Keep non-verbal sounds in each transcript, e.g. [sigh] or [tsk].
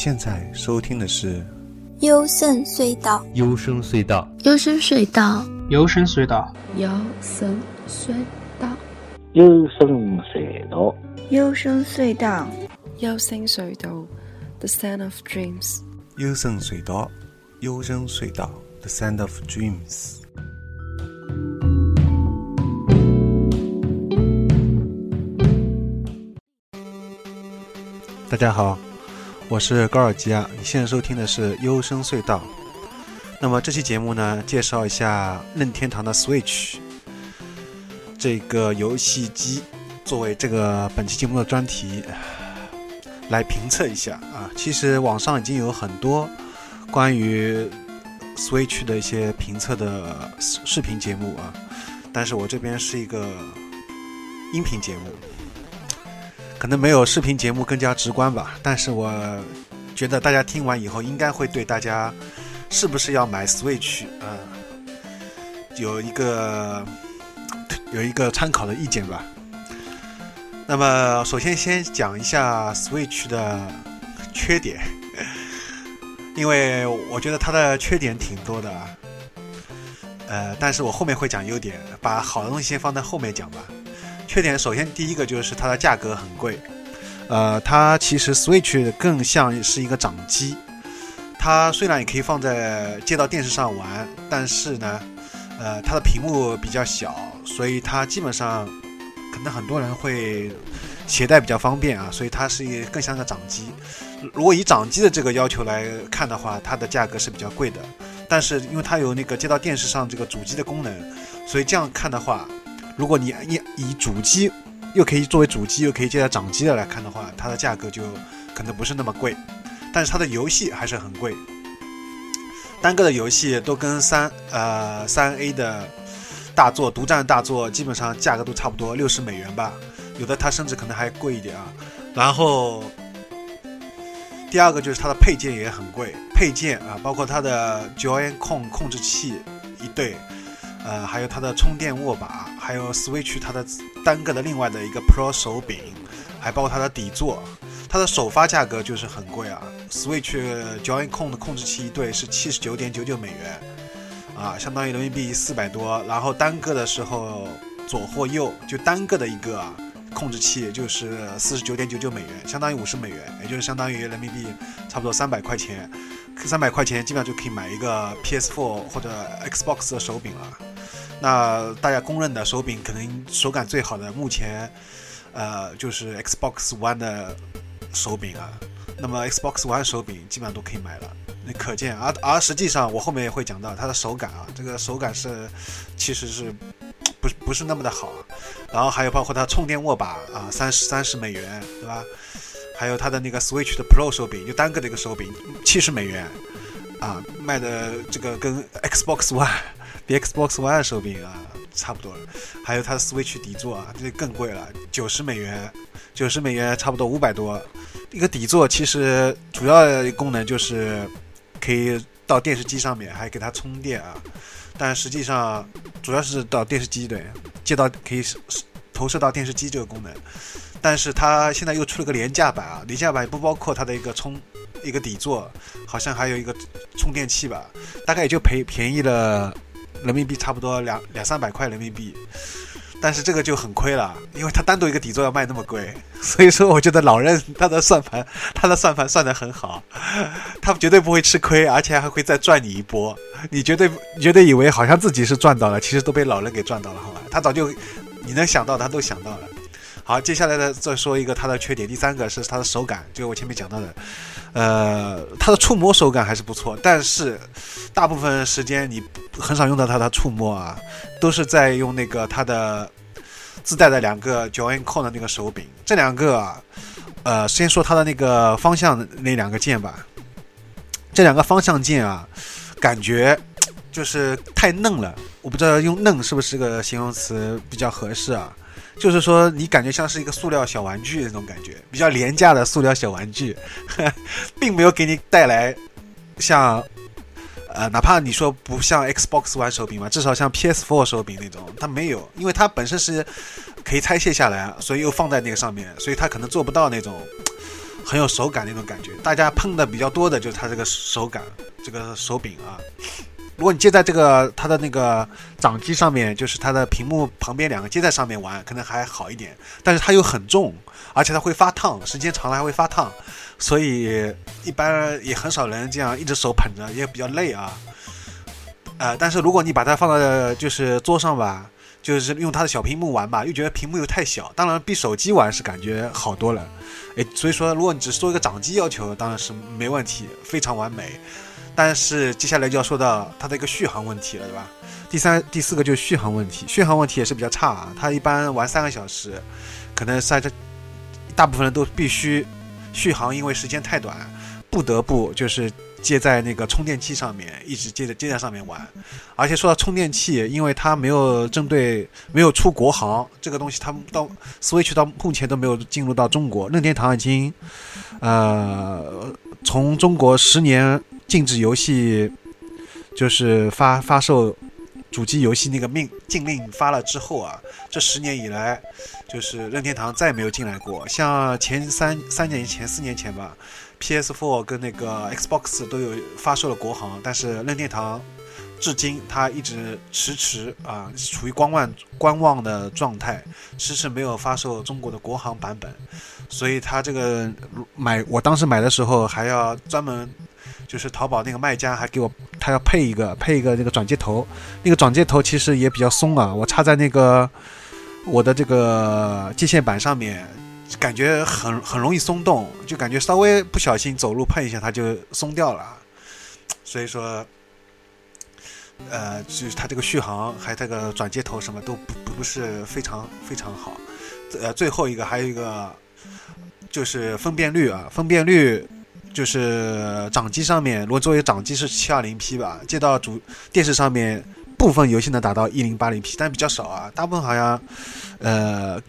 现在收听的是幽深隧道。幽深隧道。幽深隧道。幽深隧道。幽深隧道。幽深隧道。幽深隧道。幽深隧道。幽深隧道 the sound of dreams 幽深隧道。幽深隧道。The sound of dreams 大家好我是高尔基啊。你现在收听的是《幽深隧道》。那么这期节目呢，介绍一下任天堂的 Switch 这个游戏机，作为这个本期节目的专题来评测一下啊。其实网上已经有很多关于 Switch 的一些评测的视频节目啊，但是我这边是一个音频节目。可能没有视频节目更加直观吧，但是我觉得大家听完以后，应该会对大家是不是要买 Switch 呃有一个 [tsk] 有一个参考的意见吧。那么，首先先讲一下 Switch 的缺点，因为我觉得它的缺点挺多的啊。呃，但是我后面会讲优点，把好的东西先放在后面讲吧。缺点首先第一个就是它的价格很贵，呃，它其实 Switch 更像是一个掌机，它虽然也可以放在接到电视上玩，但是呢，呃，它的屏幕比较小，所以它基本上可能很多人会携带比较方便啊，所以它是一更像个掌机。如果以掌机的这个要求来看的话，它的价格是比较贵的，但是因为它有那个接到电视上这个主机的功能，所以这样看的话。如果你以以主机又可以作为主机又可以接到掌机的来看的话，它的价格就可能不是那么贵，但是它的游戏还是很贵。单个的游戏都跟三呃三 A 的大作独占大作基本上价格都差不多，六十美元吧，有的它甚至可能还贵一点啊。然后第二个就是它的配件也很贵，配件啊包括它的 Joy Con 控制器一对。呃，还有它的充电握把，还有 Switch 它的单个的另外的一个 Pro 手柄，还包括它的底座，它的首发价格就是很贵啊。Switch Joy-Con 的控制器一对是七十九点九九美元，啊，相当于人民币四百多。然后单个的时候左或右就单个的一个控制器就是四十九点九九美元，相当于五十美元，也就是相当于人民币差不多三百块钱。三百块钱基本上就可以买一个 PS4 或者 Xbox 的手柄了。那大家公认的手柄，可能手感最好的，目前，呃，就是 Xbox One 的手柄啊。那么 Xbox One 手柄基本上都可以买了，那可见，而而实际上我后面也会讲到它的手感啊，这个手感是其实是不是不是那么的好。然后还有包括它充电握把啊，三十三十美元，对吧？还有它的那个 Switch 的 Pro 手柄，就单个的一个手柄，七十美元啊，卖的这个跟 Xbox One。比 Xbox One 手柄啊差不多了，还有它的 Switch 底座啊，这更贵了，九十美元，九十美元差不多五百多。一个底座其实主要功能就是可以到电视机上面，还给它充电啊。但实际上主要是到电视机对，接到可以投射到电视机这个功能。但是它现在又出了个廉价版啊，廉价版不包括它的一个充一个底座，好像还有一个充电器吧，大概也就赔便宜了。人民币差不多两两三百块人民币，但是这个就很亏了，因为它单独一个底座要卖那么贵，[laughs] 所以说我觉得老任他的算盘，他的算盘算得很好，他绝对不会吃亏，而且还会再赚你一波。你绝对绝对以为好像自己是赚到了，其实都被老任给赚到了，好吧？他早就你能想到，他都想到了。好，接下来呢，再说一个它的缺点。第三个是它的手感，就我前面讲到的，呃，它的触摸手感还是不错，但是大部分时间你很少用到它的触摸啊，都是在用那个它的自带的两个 Joy-Con 的那个手柄。这两个，呃，先说它的那个方向那两个键吧，这两个方向键啊，感觉就是太嫩了，我不知道用嫩是不是个形容词比较合适啊。就是说，你感觉像是一个塑料小玩具那种感觉，比较廉价的塑料小玩具，[laughs] 并没有给你带来像，呃，哪怕你说不像 Xbox One 手柄嘛，至少像 PS4 手柄那种，它没有，因为它本身是可以拆卸下来，所以又放在那个上面，所以它可能做不到那种很有手感那种感觉。大家碰的比较多的就是它这个手感，这个手柄啊。如果你接在这个它的那个掌机上面，就是它的屏幕旁边两个接在上面玩，可能还好一点。但是它又很重，而且它会发烫，时间长了还会发烫，所以一般也很少人这样一只手捧着，也比较累啊。呃，但是如果你把它放到就是桌上吧，就是用它的小屏幕玩吧，又觉得屏幕又太小。当然比手机玩是感觉好多了。诶，所以说如果你只是做一个掌机要求，当然是没问题，非常完美。但是接下来就要说到它的一个续航问题了，对吧？第三、第四个就是续航问题，续航问题也是比较差啊。它一般玩三个小时，可能在这大部分人都必须续航，因为时间太短，不得不就是接在那个充电器上面，一直接着接在上面玩。而且说到充电器，因为它没有针对没有出国行这个东西，它到 Switch 到目前都没有进入到中国，任天堂已经呃从中国十年。禁止游戏，就是发发售主机游戏那个命禁令发了之后啊，这十年以来，就是任天堂再也没有进来过。像前三三年前、四年前吧，PS4 跟那个 Xbox 都有发售了国行，但是任天堂至今它一直迟迟啊，处于观望观望的状态，迟迟没有发售中国的国行版本。所以它这个买，我当时买的时候还要专门。就是淘宝那个卖家还给我，他要配一个配一个那个转接头，那个转接头其实也比较松啊，我插在那个我的这个接线板上面，感觉很很容易松动，就感觉稍微不小心走路碰一下它就松掉了，所以说，呃，就是它这个续航还这个转接头什么都不不是非常非常好，呃，最后一个还有一个就是分辨率啊，分辨率。就是掌机上面，如果作为掌机是七二零 P 吧，接到主电视上面，部分游戏能达到一零八零 P，但比较少啊，大部分好像，呃，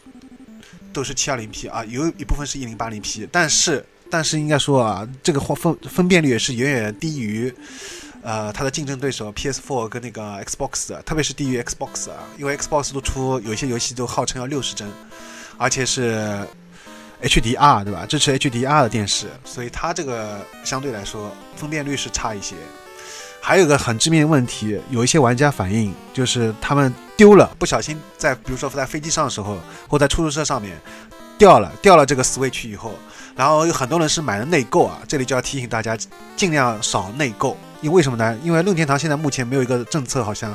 都是七二零 P 啊，有一部分是一零八零 P，但是但是应该说啊，这个分分辨率也是远远低于，呃，它的竞争对手 PS4 跟那个 Xbox，特别是低于 Xbox 啊，因为 Xbox 都出有些游戏都号称要六十帧，而且是。HDR 对吧？支持 HDR 的电视，所以它这个相对来说分辨率是差一些。还有个很致命的问题，有一些玩家反映，就是他们丢了，不小心在比如说在飞机上的时候，或在出租车上面掉了掉了这个 Switch 以后，然后有很多人是买了内购啊。这里就要提醒大家，尽量少内购，因为什么呢？因为任天堂现在目前没有一个政策，好像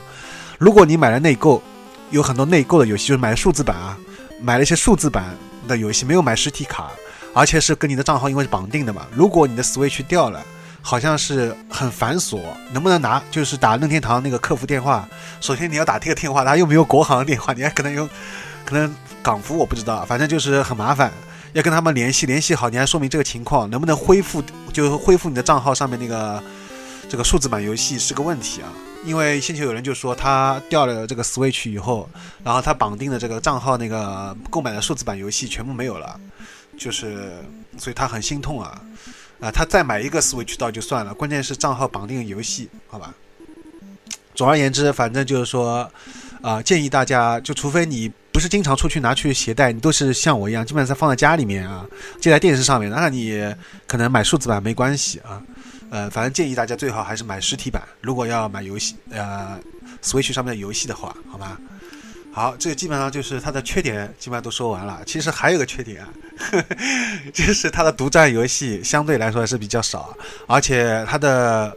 如果你买了内购，有很多内购的游戏就是买了数字版啊，买了一些数字版。的游戏没有买实体卡，而且是跟你的账号因为是绑定的嘛。如果你的 Switch 掉了，好像是很繁琐，能不能拿？就是打任天堂那个客服电话。首先你要打这个电话，他又没有国行电话，你还可能用，可能港服我不知道，反正就是很麻烦，要跟他们联系，联系好你还说明这个情况，能不能恢复？就恢复你的账号上面那个这个数字版游戏是个问题啊。因为先前有人就说他掉了这个 Switch 以后，然后他绑定的这个账号那个购买的数字版游戏全部没有了，就是所以他很心痛啊啊！他再买一个 Switch 到就算了，关键是账号绑定游戏，好吧？总而言之，反正就是说啊，建议大家就除非你不是经常出去拿去携带，你都是像我一样基本上放在家里面啊，接在电视上面，那你可能买数字版没关系啊。呃，反正建议大家最好还是买实体版。如果要买游戏，呃，Switch 上面的游戏的话，好吗？好，这个基本上就是它的缺点，基本上都说完了。其实还有个缺点，[laughs] 就是它的独占游戏相对来说还是比较少，而且它的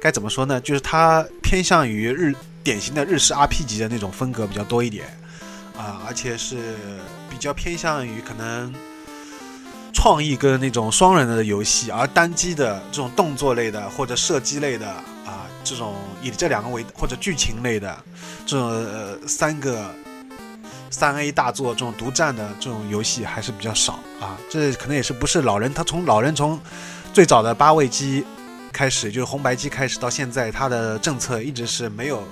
该怎么说呢？就是它偏向于日典型的日式 RPG 的那种风格比较多一点啊，而且是比较偏向于可能。创意跟那种双人的游戏，而单机的这种动作类的或者射击类的啊，这种以这两个为或者剧情类的这种呃三个三 A 大作这种独占的这种游戏还是比较少啊。这可能也是不是老人他从老人从最早的八位机开始，就是红白机开始到现在，他的政策一直是没有。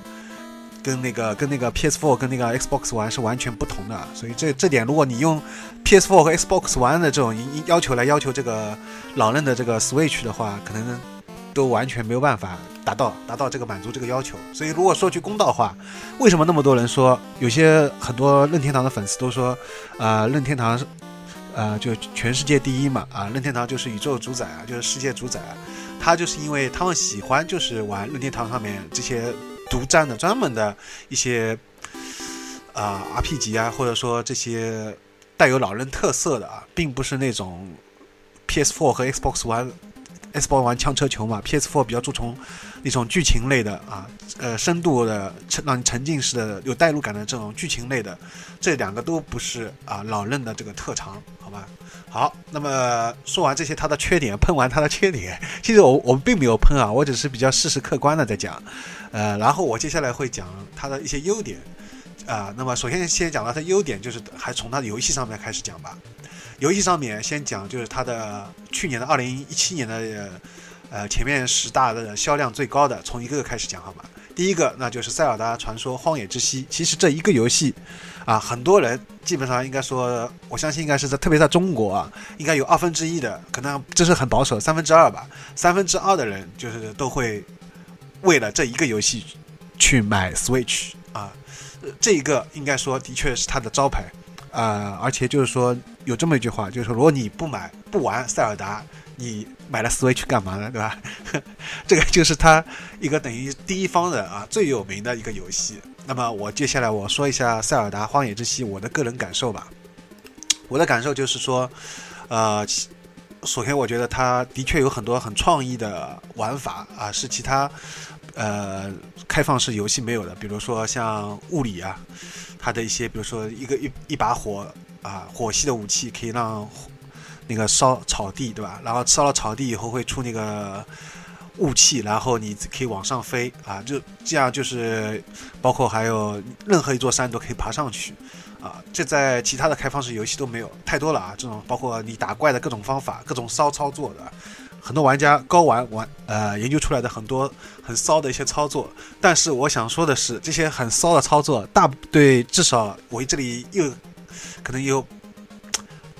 跟那个跟那个 PS4 跟那个 Xbox 玩是完全不同的，所以这这点，如果你用 PS4 和 Xbox 玩的这种要求来要求这个老任的这个 Switch 的话，可能都完全没有办法达到达到这个满足这个要求。所以如果说句公道话，为什么那么多人说有些很多任天堂的粉丝都说，啊任天堂是呃，就全世界第一嘛，啊，任天堂就是宇宙主宰啊，就是世界主宰。啊他就是因为他们喜欢，就是玩任天堂上面这些独占的、专门的一些啊 RP 级啊，或者说这些带有老人特色的啊，并不是那种 P S Four 和 Xbox One。Xbox 玩枪车球嘛，PS4 比较注重那种剧情类的啊，呃，深度的沉让你沉浸式的有代入感的这种剧情类的，这两个都不是啊老任的这个特长，好吧？好，那么说完这些它的缺点，喷完它的缺点，[laughs] 其实我我们并没有喷啊，我只是比较事实客观的在讲，呃，然后我接下来会讲它的一些优点啊，那么首先先讲到它优点，就是还从它的游戏上面开始讲吧。游戏上面先讲，就是它的去年的二零一七年的，呃，前面十大的销量最高的，从一个个开始讲好吧。第一个那就是《塞尔达传说：荒野之息》。其实这一个游戏，啊，很多人基本上应该说，我相信应该是在，特别在中国啊，应该有二分之一的，可能这是很保守，三分之二吧，三分之二的人就是都会为了这一个游戏去买 Switch 啊。这一个应该说的确是它的招牌。呃，而且就是说有这么一句话，就是说如果你不买不玩塞尔达，你买了 Switch 干嘛呢？对吧？[laughs] 这个就是它一个等于第一方的啊最有名的一个游戏。那么我接下来我说一下塞尔达荒野之息我的个人感受吧。我的感受就是说，呃，首先我觉得它的确有很多很创意的玩法啊，是其他呃开放式游戏没有的，比如说像物理啊。它的一些，比如说一个一一把火啊，火系的武器可以让那个烧草地，对吧？然后烧了草地以后会出那个雾气，然后你可以往上飞啊，就这样就是包括还有任何一座山都可以爬上去啊，这在其他的开放式游戏都没有太多了啊。这种包括你打怪的各种方法，各种骚操作的。很多玩家高玩玩呃研究出来的很多很骚的一些操作，但是我想说的是，这些很骚的操作，大对至少我这里又可能又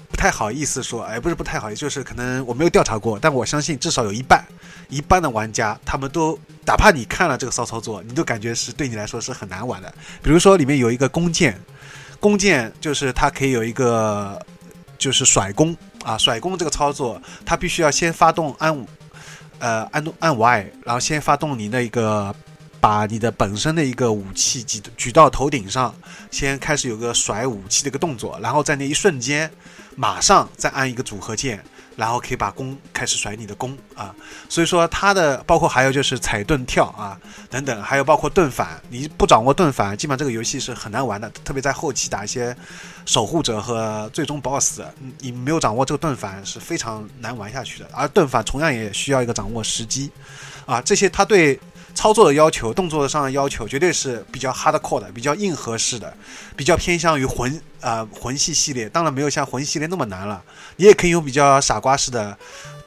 不太好意思说，哎，不是不太好意思，就是可能我没有调查过，但我相信至少有一半一半的玩家，他们都哪怕你看了这个骚操作，你都感觉是对你来说是很难玩的。比如说里面有一个弓箭，弓箭就是它可以有一个就是甩弓。啊，甩弓这个操作，它必须要先发动按，呃，按按 Y，然后先发动你那个，把你的本身的一个武器举举到头顶上，先开始有个甩武器的一个动作，然后在那一瞬间，马上再按一个组合键。然后可以把弓开始甩你的弓啊，所以说它的包括还有就是踩盾跳啊等等，还有包括盾反，你不掌握盾反，基本上这个游戏是很难玩的。特别在后期打一些守护者和最终 BOSS，你没有掌握这个盾反是非常难玩下去的。而盾反同样也需要一个掌握时机啊，这些它对。操作的要求，动作上的要求，绝对是比较 hardcore 的，比较硬核式的，比较偏向于魂啊魂系系列。当然没有像魂系列那么难了，你也可以用比较傻瓜式的，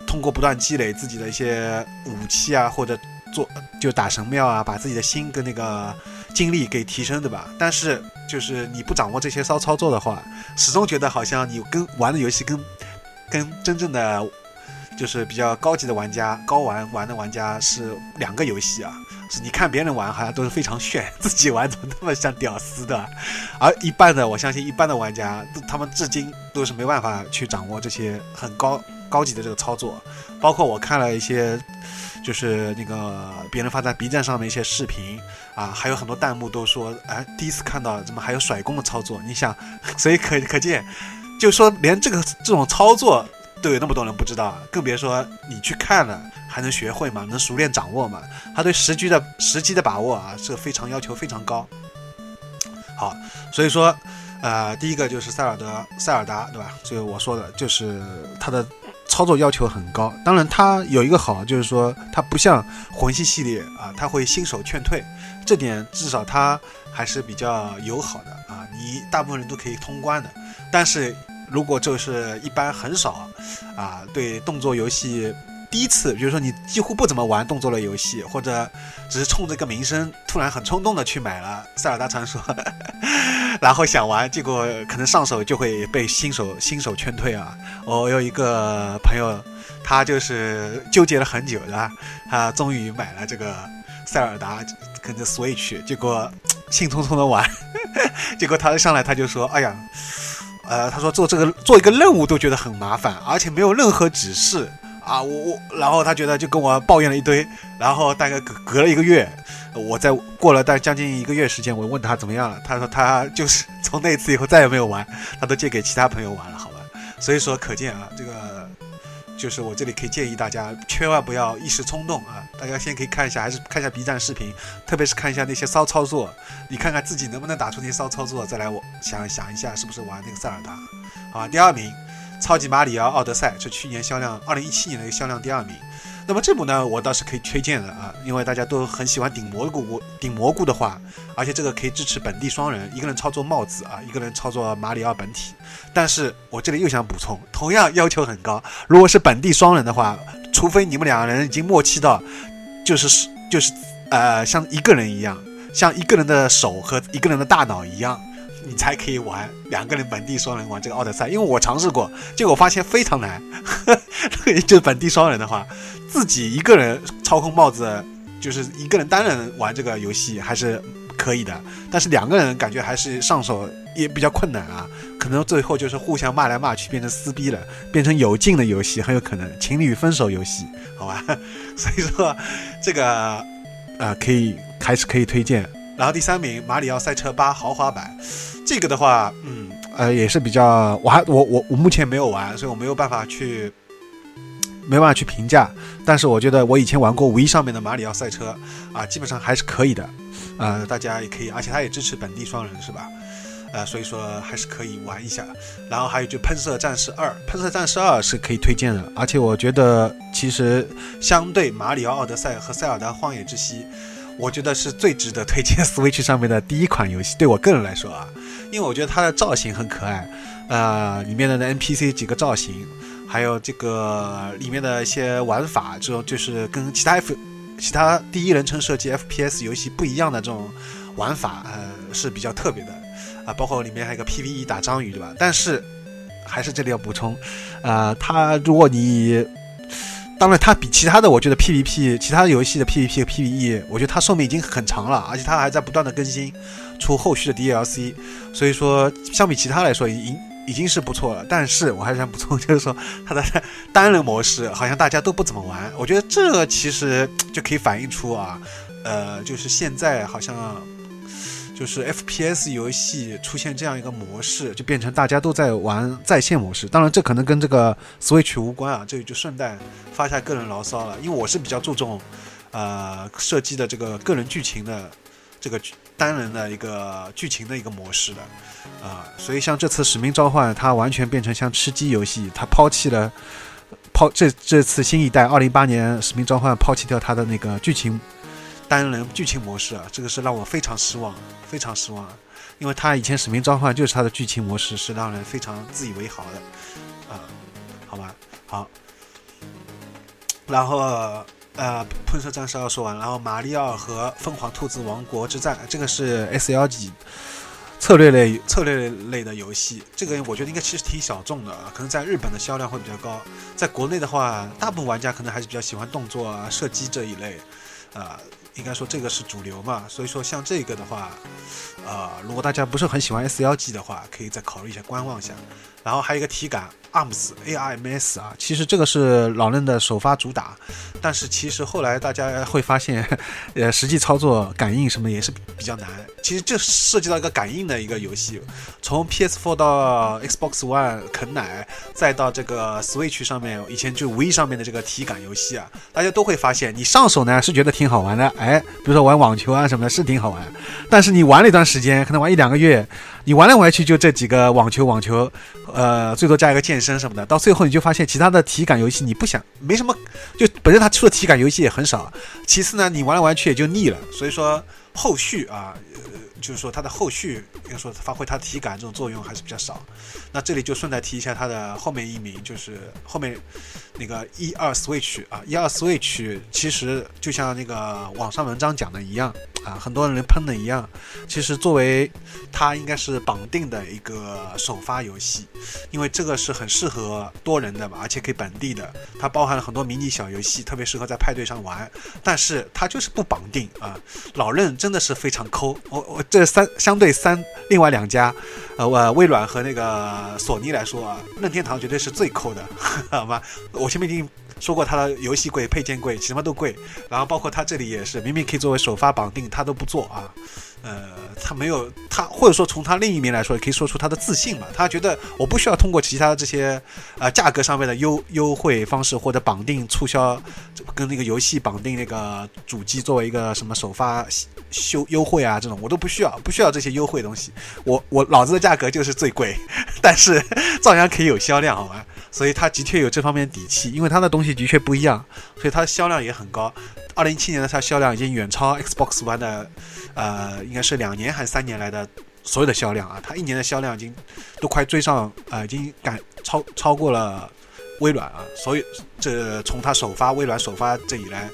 通过不断积累自己的一些武器啊，或者做就打神庙啊，把自己的心跟那个精力给提升，对吧？但是就是你不掌握这些骚操作的话，始终觉得好像你跟玩的游戏跟跟真正的。就是比较高级的玩家，高玩玩的玩家是两个游戏啊。是你看别人玩好像都是非常炫，自己玩怎么那么像屌丝的？而一般的，我相信一般的玩家，他们至今都是没办法去掌握这些很高高级的这个操作。包括我看了一些，就是那个别人发在 B 站上的一些视频啊，还有很多弹幕都说，哎，第一次看到怎么还有甩弓的操作？你想，[laughs] 所以可可见，就说连这个这种操作。都有那么多人不知道啊，更别说你去看了还能学会吗？能熟练掌握吗？他对时机的时机的把握啊，是非常要求非常高。好，所以说，呃，第一个就是塞尔德塞尔达，对吧？这个我说的就是它的操作要求很高。当然，它有一个好，就是说它不像魂系系列啊，它会新手劝退，这点至少它还是比较友好的啊，你大部分人都可以通关的。但是。如果就是一般很少，啊，对动作游戏第一次，比如说你几乎不怎么玩动作类游戏，或者只是冲着个名声，突然很冲动的去买了《塞尔达传说》，[laughs] 然后想玩，结果可能上手就会被新手新手劝退啊。我有一个朋友，他就是纠结了很久的，他终于买了这个《塞尔达》跟着 Switch，结果兴冲冲的玩，[laughs] 结果他一上来他就说：“哎呀。”呃，他说做这个做一个任务都觉得很麻烦，而且没有任何指示啊，我我，然后他觉得就跟我抱怨了一堆，然后大概隔隔了一个月，我在过了大将近一个月时间，我问他怎么样了，他说他就是从那次以后再也没有玩，他都借给其他朋友玩了，好吧，所以说可见啊，这个。就是我这里可以建议大家，千万不要一时冲动啊！大家先可以看一下，还是看一下 B 站视频，特别是看一下那些骚操作，你看看自己能不能打出那些骚操作，再来我想想一下是不是玩那个塞尔达，好？第二名，超级马里奥奥德赛是去年销量，二零一七年的一个销量第二名。那么这部呢，我倒是可以推荐的啊，因为大家都很喜欢顶蘑菇，顶蘑菇的话，而且这个可以支持本地双人，一个人操作帽子啊，一个人操作马里奥本体。但是我这里又想补充，同样要求很高，如果是本地双人的话，除非你们两个人已经默契到，就是就是呃像一个人一样，像一个人的手和一个人的大脑一样。你才可以玩两个人本地双人玩这个奥德赛，因为我尝试过，结果发现非常难。就是本地双人的话，自己一个人操控帽子，就是一个人单人玩这个游戏还是可以的，但是两个人感觉还是上手也比较困难啊。可能最后就是互相骂来骂去，变成撕逼了，变成有劲的游戏，很有可能情侣分手游戏，好吧？所以说这个呃可以还是可以推荐。然后第三名，马里奥赛车八豪华版。这个的话，嗯，呃，也是比较，我还我我我目前没有玩，所以我没有办法去，没办法去评价。但是我觉得我以前玩过五一上面的马里奥赛车啊，基本上还是可以的，呃，大家也可以，而且它也支持本地双人，是吧？呃，所以说还是可以玩一下。然后还有就喷射战士二，喷射战士二是可以推荐的，而且我觉得其实相对马里奥奥德赛和塞尔达荒野之息。我觉得是最值得推荐 Switch 上面的第一款游戏，对我个人来说啊，因为我觉得它的造型很可爱，呃，里面的 NPC 几个造型，还有这个里面的一些玩法，这种就是跟其他 F 其他第一人称射击 FPS 游戏不一样的这种玩法，呃，是比较特别的啊，包括里面还有个 PVE 打章鱼，对吧？但是还是这里要补充，呃，它如果你当然，它比其他的，我觉得 PVP，其他游戏的 PVP 和 PVE，我觉得它寿命已经很长了，而且它还在不断的更新，出后续的 DLC，所以说相比其他来说，已经已经是不错了。但是我还是想补充，就是说它的 [laughs] 单人模式好像大家都不怎么玩，我觉得这其实就可以反映出啊，呃，就是现在好像。就是 FPS 游戏出现这样一个模式，就变成大家都在玩在线模式。当然，这可能跟这个 Switch 无关啊，这里就顺带发下个人牢骚了。因为我是比较注重，呃，射击的这个个人剧情的这个单人的一个剧情的一个模式的，啊，所以像这次使命召唤，它完全变成像吃鸡游戏，它抛弃了抛这这次新一代二零一八年使命召唤抛弃掉它的那个剧情。单人剧情模式啊，这个是让我非常失望，非常失望，因为他以前使命召唤就是他的剧情模式是让人非常自以为豪的，啊，好吧，好，然后呃，喷射战士要说完，然后马里奥和凤凰兔子王国之战，这个是 S L G 策略类策略类的游戏，这个我觉得应该其实挺小众的，可能在日本的销量会比较高，在国内的话，大部分玩家可能还是比较喜欢动作啊、射击这一类，啊。应该说这个是主流嘛，所以说像这个的话，呃，如果大家不是很喜欢 S L G 的话，可以再考虑一下观望一下。然后还有一个体感 ARMS A R M S 啊，其实这个是老任的首发主打，但是其实后来大家会发现，[laughs] 呃，实际操作感应什么也是比较难。其实这涉及到一个感应的一个游戏，从 PS4 到 Xbox One 啃奶，再到这个 Switch 上面，以前就无意上面的这个体感游戏啊，大家都会发现，你上手呢是觉得挺好玩的，哎，比如说玩网球啊什么的，是挺好玩，但是你玩了一段时间，可能玩一两个月。你玩来玩去就这几个网球，网球，呃，最多加一个健身什么的，到最后你就发现其他的体感游戏你不想，没什么，就本身它出的体感游戏也很少。其次呢，你玩来玩去也就腻了，所以说后续啊。就是说它的后续，应该说发挥它体感这种作用还是比较少。那这里就顺带提一下它的后面一名，就是后面那个一二 Switch 啊，一二 Switch 其实就像那个网上文章讲的一样啊，很多人喷的一样。其实作为它应该是绑定的一个首发游戏，因为这个是很适合多人的嘛，而且可以本地的，它包含了很多迷你小游戏，特别适合在派对上玩。但是它就是不绑定啊，老任真的是非常抠，我我。这三相对三另外两家，呃，我微软和那个索尼来说啊，任天堂绝对是最抠的，[laughs] 好吗？我前面已经说过，它的游戏贵、配件贵，什么都贵。然后包括它这里也是，明明可以作为首发绑定，它都不做啊。呃，他没有他，或者说从他另一面来说，也可以说出他的自信嘛。他觉得我不需要通过其他这些呃价格上面的优优惠方式或者绑定促销，跟那个游戏绑定那个主机作为一个什么首发修优惠啊这种，我都不需要，不需要这些优惠东西。我我老子的价格就是最贵，[laughs] 但是照样可以有销量，好吗？所以他的确有这方面底气，因为他的东西的确不一样，所以它的销量也很高。二零一七年的它销量已经远超 Xbox One 的，呃，应该是两年还是三年来的所有的销量啊！它一年的销量已经都快追上，啊，已经赶超超过了微软啊！所以这从它首发微软首发这以来，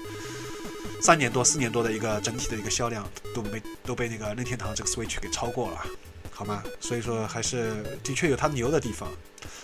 三年多四年多的一个整体的一个销量都被都被那个任天堂这个 Switch 给超过了，好吗？所以说还是的确有它牛的地方。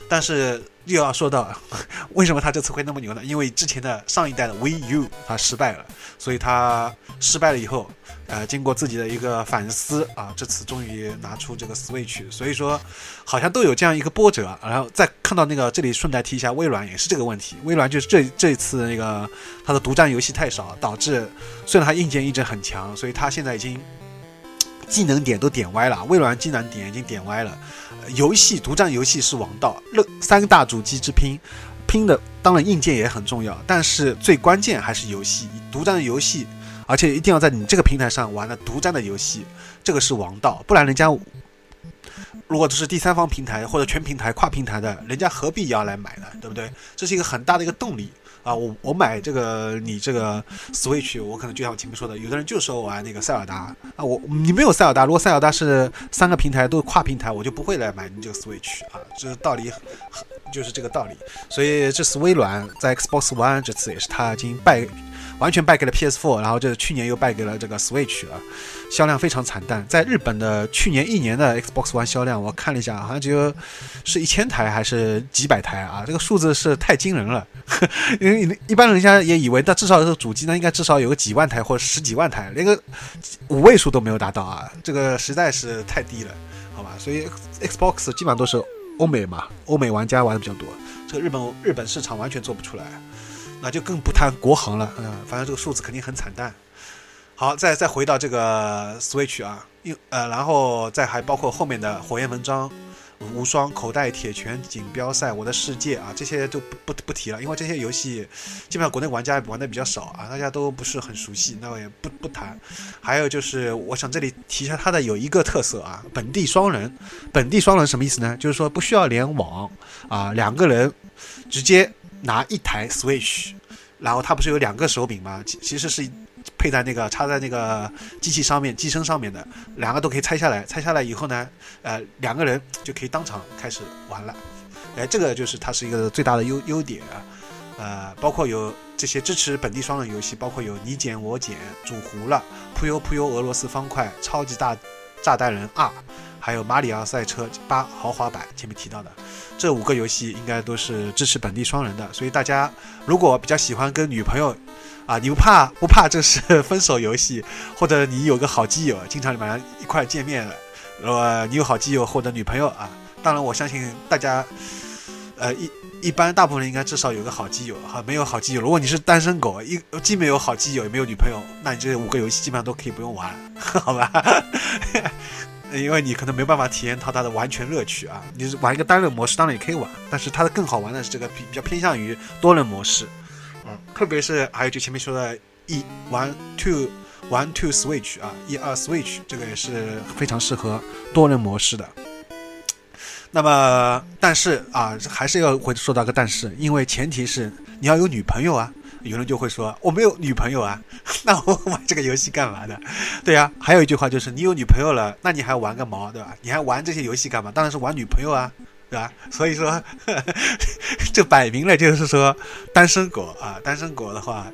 但是又要说到，[laughs] 为什么他这次会那么牛呢？因为之前的上一代的 Wii U 它失败了，所以他失败了以后，呃，经过自己的一个反思啊，这次终于拿出这个 Switch，所以说好像都有这样一个波折。然后再看到那个这里顺带提一下，微软也是这个问题，微软就是这这次那个它的独占游戏太少，导致虽然它硬件一直很强，所以它现在已经技能点都点歪了，微软技能点已经点歪了。游戏独占游戏是王道，乐三大主机之拼，拼的当然硬件也很重要，但是最关键还是游戏，独占游戏，而且一定要在你这个平台上玩的独占的游戏，这个是王道，不然人家如果这是第三方平台或者全平台跨平台的，人家何必要来买呢？对不对？这是一个很大的一个动力。啊，我我买这个你这个 Switch，我可能就像我前面说的，有的人就说玩那个塞尔达啊，我你没有塞尔达，如果塞尔达是三个平台都跨平台，我就不会来买你这个 Switch 啊，这道理就是这个道理。所以这次微软在 Xbox One 这次也是他已经败。完全败给了 PS4，然后就是去年又败给了这个 Switch 了，销量非常惨淡。在日本的去年一年的 Xbox One 销量，我看了一下，好像只有是一千台还是几百台啊？这个数字是太惊人了。[laughs] 因为一般人家也以为，那至少这个主机呢，应该至少有个几万台或者十几万台，连个五位数都没有达到啊！这个实在是太低了，好吧？所以 Xbox 基本上都是欧美嘛，欧美玩家玩的比较多，这个日本日本市场完全做不出来。那就更不谈国行了，嗯，反正这个数字肯定很惨淡。好，再再回到这个 Switch 啊，因呃，然后再还包括后面的火焰纹章、无双、口袋铁拳、锦标赛、我的世界啊，这些都不不不提了，因为这些游戏基本上国内玩家玩的比较少啊，大家都不是很熟悉，那我也不不谈。还有就是，我想这里提一下它的有一个特色啊，本地双人。本地双人什么意思呢？就是说不需要联网啊，两个人直接。拿一台 Switch，然后它不是有两个手柄吗？其其实是配在那个插在那个机器上面机身上面的，两个都可以拆下来。拆下来以后呢，呃，两个人就可以当场开始玩了。哎，这个就是它是一个最大的优优点啊。呃，包括有这些支持本地双人游戏，包括有你捡我捡、煮糊了、扑悠扑悠、俄罗斯方块、超级大炸弹人二，还有马里奥赛车八豪华版，前面提到的。这五个游戏应该都是支持本地双人的，所以大家如果比较喜欢跟女朋友，啊，你不怕不怕这是分手游戏，或者你有个好基友，经常晚上一块见面，呃，你有好基友或者女朋友啊，当然我相信大家，呃一一般大部分人应该至少有个好基友哈，没有好基友，如果你是单身狗，一既没有好基友也没有女朋友，那你这五个游戏基本上都可以不用玩，好吧？因为你可能没办法体验到它的完全乐趣啊！你玩一个单人模式当然也可以玩，但是它的更好玩的是这个比比较偏向于多人模式，嗯，特别是还有就前面说的一 one two one two switch 啊，一二 switch 这个也是非常适合多人模式的。那么，但是啊，还是要会说到个但是，因为前提是你要有女朋友啊。有人就会说我没有女朋友啊，[laughs] 那我玩这个游戏干嘛呢？对呀，还有一句话就是你有女朋友了，那你还玩个毛，对吧？你还玩这些游戏干嘛？当然是玩女朋友啊，对吧？所以说，[laughs] 这摆明了就是说单身狗啊，单身狗的话。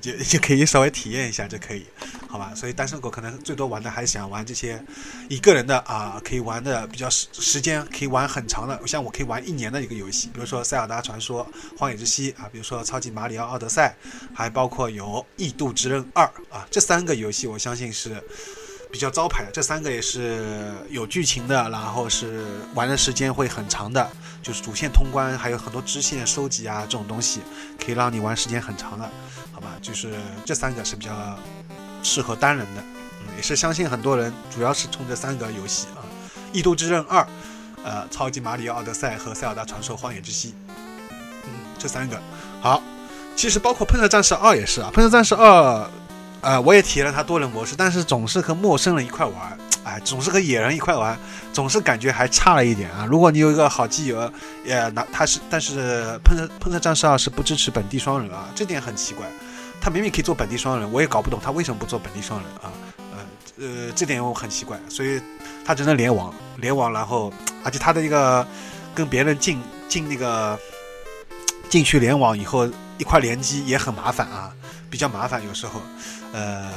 就 [laughs] 就可以稍微体验一下就可以，好吧？所以单身狗可能最多玩的还是想玩这些一个人的啊，可以玩的比较时时间可以玩很长的，像我可以玩一年的一个游戏，比如说《塞尔达传说：荒野之息》啊，比如说《超级马里奥奥德赛》，还包括有《异度之刃二》啊，这三个游戏我相信是比较招牌的。这三个也是有剧情的，然后是玩的时间会很长的，就是主线通关，还有很多支线收集啊这种东西，可以让你玩时间很长的，好吧？就是这三个是比较适合单人的，嗯，也是相信很多人主要是冲这三个游戏啊，《异度之刃二》、呃，《超级马里奥奥德赛》和《塞尔达传说：荒野之息》，嗯，这三个好。其实包括《喷射战士二》也是啊，《喷射战士二》。呃，我也体验了它多人模式，但是总是和陌生人一块玩，哎，总是和野人一块玩，总是感觉还差了一点啊。如果你有一个好基友，也那他是，但是喷射喷射战士二是不支持本地双人啊，这点很奇怪。他明明可以做本地双人，我也搞不懂他为什么不做本地双人啊。呃呃，这点我很奇怪，所以他只能联网，联网，然后而且他的一个跟别人进进那个进去联网以后一块联机也很麻烦啊。比较麻烦，有时候，呃，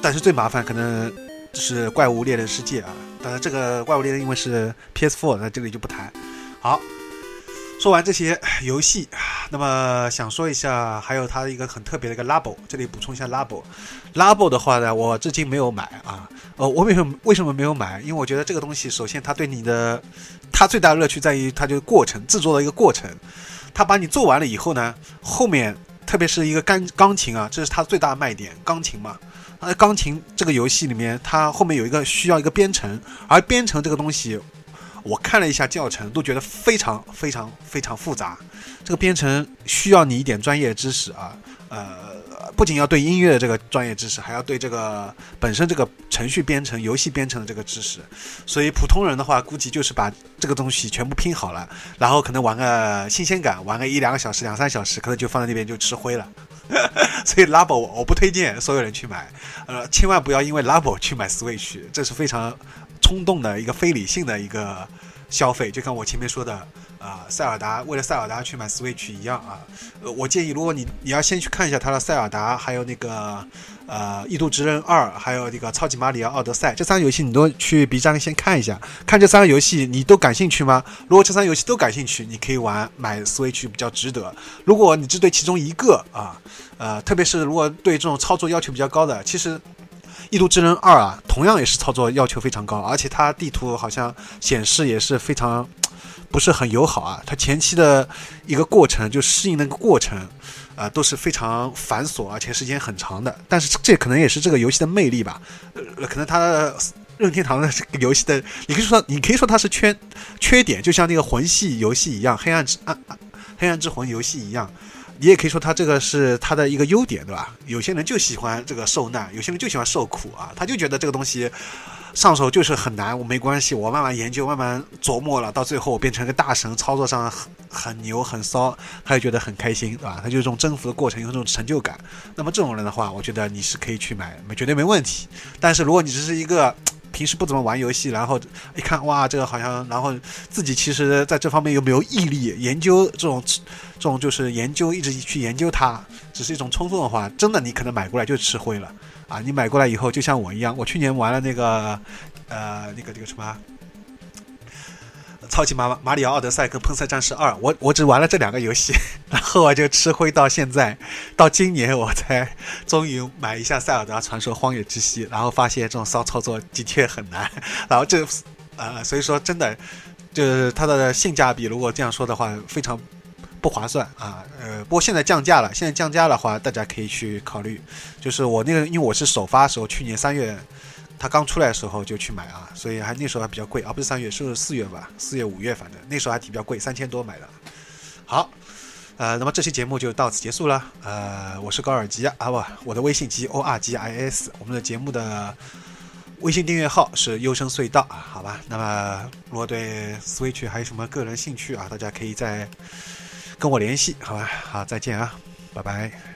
但是最麻烦可能就是怪物猎人世界啊。当然，这个怪物猎人因为是 PS4，那这里就不谈。好，说完这些游戏，那么想说一下，还有它一个很特别的一个 Labo，这里补充一下 Labo。Labo 的话呢，我至今没有买啊。呃，我为什么为什么没有买？因为我觉得这个东西，首先它对你的，它最大的乐趣在于它就是过程制作的一个过程。他把你做完了以后呢，后面。特别是一个钢钢琴啊，这是他最大的卖点。钢琴嘛，呃钢琴这个游戏里面，它后面有一个需要一个编程，而编程这个东西，我看了一下教程，都觉得非常非常非常复杂。这个编程需要你一点专业知识啊，呃。不仅要对音乐的这个专业知识，还要对这个本身这个程序编程、游戏编程的这个知识。所以普通人的话，估计就是把这个东西全部拼好了，然后可能玩个新鲜感，玩个一两个小时、两三小时，可能就放在那边就吃灰了。[laughs] 所以 Labo 我不推荐所有人去买，呃，千万不要因为 Labo 去买 Switch，这是非常冲动的一个非理性的一个消费。就像我前面说的。啊，塞尔达为了塞尔达去买 Switch 一样啊，呃，我建议如果你你要先去看一下它的塞尔达，还有那个呃异度之刃二，还有那个超级马里奥奥德赛这三个游戏，你都去 B 站先看一下，看这三个游戏你都感兴趣吗？如果这三个游戏都感兴趣，你可以玩买 Switch 比较值得。如果你只对其中一个啊，呃，特别是如果对这种操作要求比较高的，其实异度之刃二啊，同样也是操作要求非常高，而且它地图好像显示也是非常。不是很友好啊，它前期的一个过程就适应那个过程，啊都是非常繁琐而且时间很长的。但是这可能也是这个游戏的魅力吧，呃，可能它任天堂的这个游戏的，你可以说你可以说它是缺缺点，就像那个魂系游戏一样，黑暗之暗黑暗之魂游戏一样，你也可以说他这个是他的一个优点，对吧？有些人就喜欢这个受难，有些人就喜欢受苦啊，他就觉得这个东西。上手就是很难，我没关系，我慢慢研究，慢慢琢磨了，到最后变成个大神，操作上很很牛很骚，他就觉得很开心，对吧？他就这种征服的过程有这种成就感。那么这种人的话，我觉得你是可以去买，没绝对没问题。但是如果你只是一个平时不怎么玩游戏，然后一看哇，这个好像，然后自己其实在这方面又没有毅力研究这种这种就是研究一直去研究它，只是一种冲动的话，真的你可能买过来就吃灰了。啊，你买过来以后就像我一样，我去年玩了那个，呃，那个那个什么，超级马马里奥奥德赛跟喷射战士二，我我只玩了这两个游戏，然后我就吃灰到现在，到今年我才终于买一下塞尔达传说荒野之息，然后发现这种骚操作的确很难，然后这，呃，所以说真的就是它的性价比，如果这样说的话，非常。不划算啊，呃，不过现在降价了。现在降价的话，大家可以去考虑。就是我那个，因为我是首发时候，去年三月，它刚出来的时候就去买啊，所以还那时候还比较贵啊，不是三月，是四月吧？四月五月，反正那时候还比较贵，三千多买的。好，呃，那么这期节目就到此结束了。呃，我是高尔基啊，不，我的微信 G O R G I S，我们的节目的微信订阅号是优声隧道啊，好吧？那么如果对 Switch 还有什么个人兴趣啊，大家可以在。跟我联系，好吧，好，再见啊，拜拜。